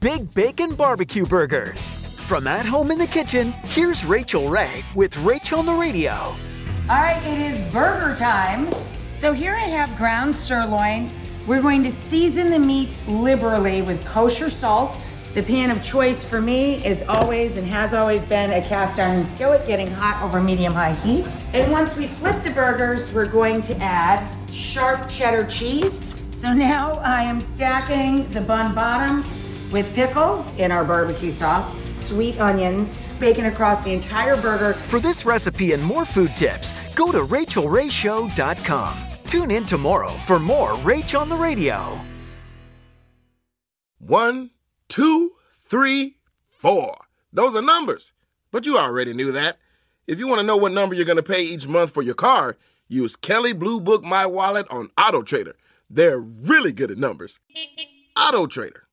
Big Bacon Barbecue Burgers. From at home in the kitchen, here's Rachael Ray with Rachael on the Radio. All right, it is burger time. So here I have ground sirloin. We're going to season the meat liberally with kosher salt. The pan of choice for me is always and has always been a cast iron skillet getting hot over medium high heat. And once we flip the burgers, we're going to add sharp cheddar cheese. So now I am stacking the bun bottom with pickles in our barbecue sauce, sweet onions, bacon across the entire burger. For this recipe and more food tips, go to rachaelrayshow.com. Tune in tomorrow for more Rach on the Radio. One, two, three, four. Those are numbers. But you already knew that. If you want to know what number you're going to pay each month for your car, use Kelley Blue Book My Wallet on Auto Trader. They're really good at numbers. Auto Trader.